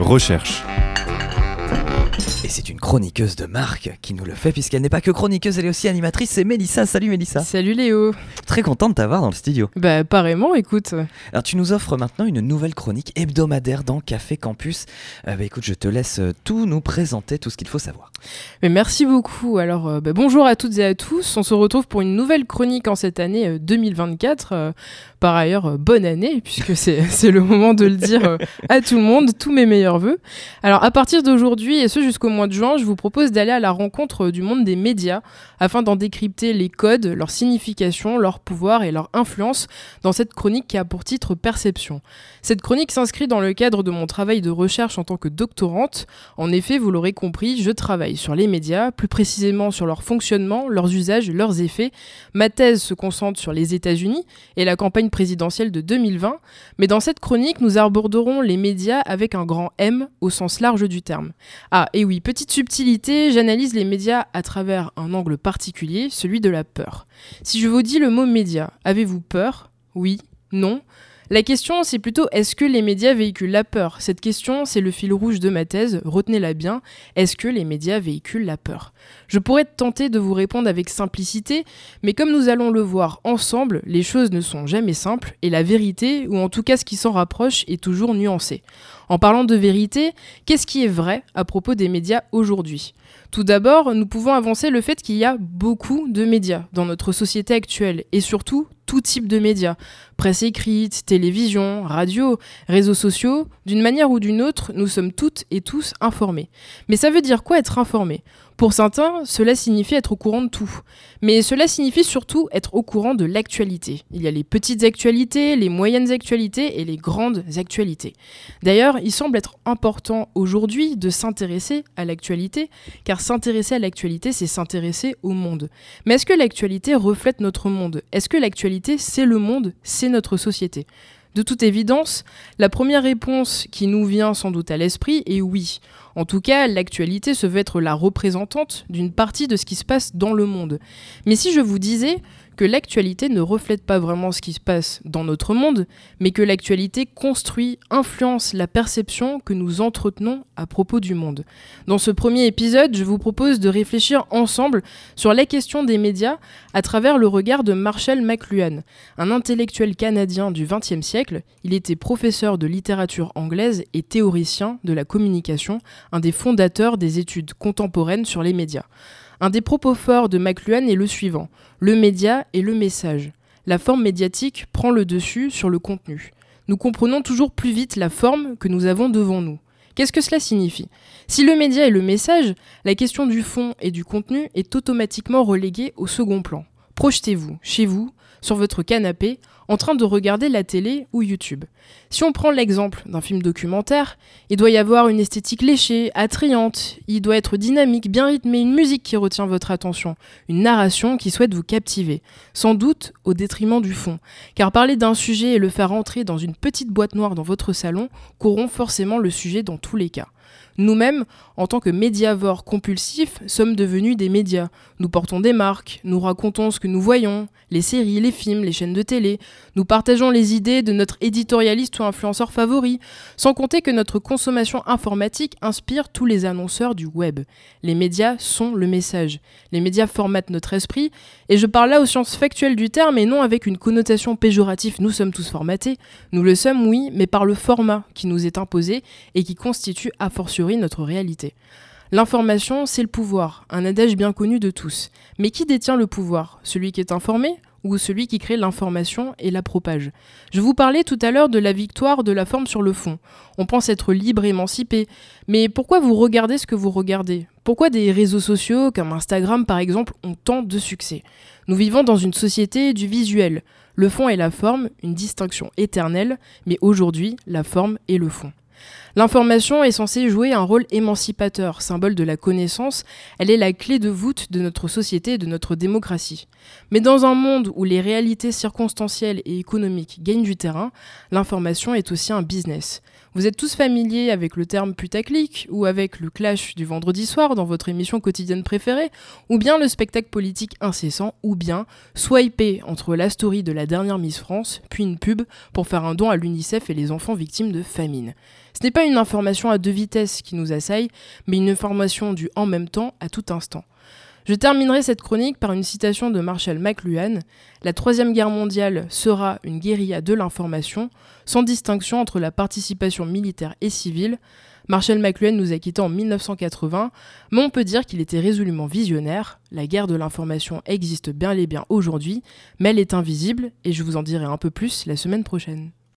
Recherche. Et c'est une chroniqueuse de marque qui nous le fait, puisqu'elle n'est pas que chroniqueuse, elle est aussi animatrice. C'est Mélissa. Salut Mélissa. Salut Léo. Très contente de t'avoir dans le studio. Bah, pareillement, écoute. Alors, tu nous offres maintenant une nouvelle chronique hebdomadaire dans Café Campus. Euh, bah, écoute, je te laisse euh, tout nous présenter, tout ce qu'il faut savoir. Mais merci beaucoup. Alors, euh, bah, bonjour à toutes et à tous. On se retrouve pour une nouvelle chronique en cette année euh, 2024. Euh, par ailleurs, bonne année, puisque c'est c'est le moment de le dire à tout le monde. Tous mes meilleurs voeux. Alors, à partir d'aujourd'hui, et ce jusqu'au mois de juin, je vous propose d'aller à la rencontre du monde des médias afin d'en décrypter les codes, leur signification, leur pouvoir et leur influence dans cette chronique qui a pour titre Perception. Cette chronique s'inscrit dans le cadre de mon travail de recherche en tant que doctorante. En effet, vous l'aurez compris, je travaille sur les médias, plus précisément sur leur fonctionnement, leurs usages, leurs effets. Ma thèse se concentre sur les États-Unis et la campagne présidentielle de 2020, mais dans cette chronique, nous aborderons les médias avec un grand M au sens large du terme. Ah, et oui, petite subtilité, j'analyse les médias à travers un angle particulier, celui de la peur. Si je vous dis le mot média, avez-vous peur? Oui Non la question, c'est plutôt est-ce que les médias véhiculent la peur? Cette question, c'est le fil rouge de ma thèse, retenez-la bien. Est-ce que les médias véhiculent la peur? Je pourrais tenter de vous répondre avec simplicité, mais comme nous allons le voir ensemble, les choses ne sont jamais simples et la vérité, ou en tout cas ce qui s'en rapproche, est toujours nuancée. En parlant de vérité, qu'est-ce qui est vrai à propos des médias aujourd'hui? Tout d'abord, nous pouvons avancer le fait qu'il y a beaucoup de médias dans notre société actuelle, et surtout tout type de médias. Presse écrite, télévision, radio, réseaux sociaux, d'une manière ou d'une autre, nous sommes toutes et tous informés. Mais ça veut dire quoi être informé? Pour certains, cela signifie être au courant de tout. Mais cela signifie surtout être au courant de l'actualité. Il y a les petites actualités, les moyennes actualités et les grandes actualités. D'ailleurs, il semble être important aujourd'hui de s'intéresser à l'actualité, car s'intéresser à l'actualité, c'est s'intéresser au monde. Mais est-ce que l'actualité reflète notre monde? Est-ce que l'actualité, c'est le monde, c'est notre société? De toute évidence, la première réponse qui nous vient sans doute à l'esprit est oui. En tout cas, l'actualité se veut être la représentante d'une partie de ce qui se passe dans le monde. Mais si je vous disais que l'actualité ne reflète pas vraiment ce qui se passe dans notre monde, mais que l'actualité construit, influence la perception que nous entretenons à propos du monde. Dans ce premier épisode, je vous propose de réfléchir ensemble sur la question des médias à travers le regard de Marshall McLuhan, un intellectuel canadien du XXe siècle. Il était professeur de littérature anglaise et théoricien de la communication, un des fondateurs des études contemporaines sur les médias. Un des propos forts de McLuhan est le suivant le média et le message. La forme médiatique prend le dessus sur le contenu. Nous comprenons toujours plus vite la forme que nous avons devant nous. Qu'est-ce que cela signifie? Si le média est le message, la question du fond et du contenu est automatiquement reléguée au second plan. Projetez-vous, chez vous, sur votre canapé, en train de regarder la télé ou YouTube. Si on prend l'exemple d'un film documentaire, il doit y avoir une esthétique léchée, attrayante, il doit être dynamique, bien rythmé, une musique qui retient votre attention, une narration qui souhaite vous captiver, sans doute au détriment du fond. Car parler d'un sujet et le faire entrer dans une petite boîte noire dans votre salon courront forcément le sujet dans tous les cas. Nous-mêmes, en tant que médiavores compulsifs, sommes devenus des médias. Nous portons des marques, nous racontons ce que nous voyons, les séries, les films, les chaînes de télé. Nous partageons les idées de notre éditorialiste ou influenceur favori, sans compter que notre consommation informatique inspire tous les annonceurs du web. Les médias sont le message. Les médias formatent notre esprit, et je parle là aux sciences factuelles du terme et non avec une connotation péjorative. Nous sommes tous formatés. Nous le sommes, oui, mais par le format qui nous est imposé et qui constitue a fortiori notre réalité. L'information, c'est le pouvoir, un adage bien connu de tous. Mais qui détient le pouvoir? Celui qui est informé? Ou celui qui crée l'information et la propage Je vous parlais tout à l'heure de la victoire de la forme sur le fond. On pense être libre et émancipé. Mais pourquoi vous regardez ce que vous regardez? Pourquoi des réseaux sociaux comme Instagram par exemple ont tant de succès? Nous vivons dans une société du visuel. Le fond et la forme, une distinction éternelle, mais aujourd'hui, la forme et le fond. L'information est censée jouer un rôle émancipateur, symbole de la connaissance, elle est la clé de voûte de notre société et de notre démocratie. Mais dans un monde où les réalités circonstancielles et économiques gagnent du terrain, l'information est aussi un business. Vous êtes tous familiers avec le terme putaclic ou avec le clash du vendredi soir dans votre émission quotidienne préférée, ou bien le spectacle politique incessant, ou bien swiper entre la story de la dernière Miss France, puis une pub pour faire un don à l'UNICEF et les enfants victimes de famine. Ce n'est pas une information à deux vitesses qui nous assaille, mais une information du en même temps à tout instant. Je terminerai cette chronique par une citation de Marshall McLuhan La Troisième Guerre mondiale sera une guérilla de l'information, sans distinction entre la participation militaire et civile. Marshall McLuhan nous a quittés en 1980, mais on peut dire qu'il était résolument visionnaire. La guerre de l'information existe bien et bien aujourd'hui, mais elle est invisible, et je vous en dirai un peu plus la semaine prochaine.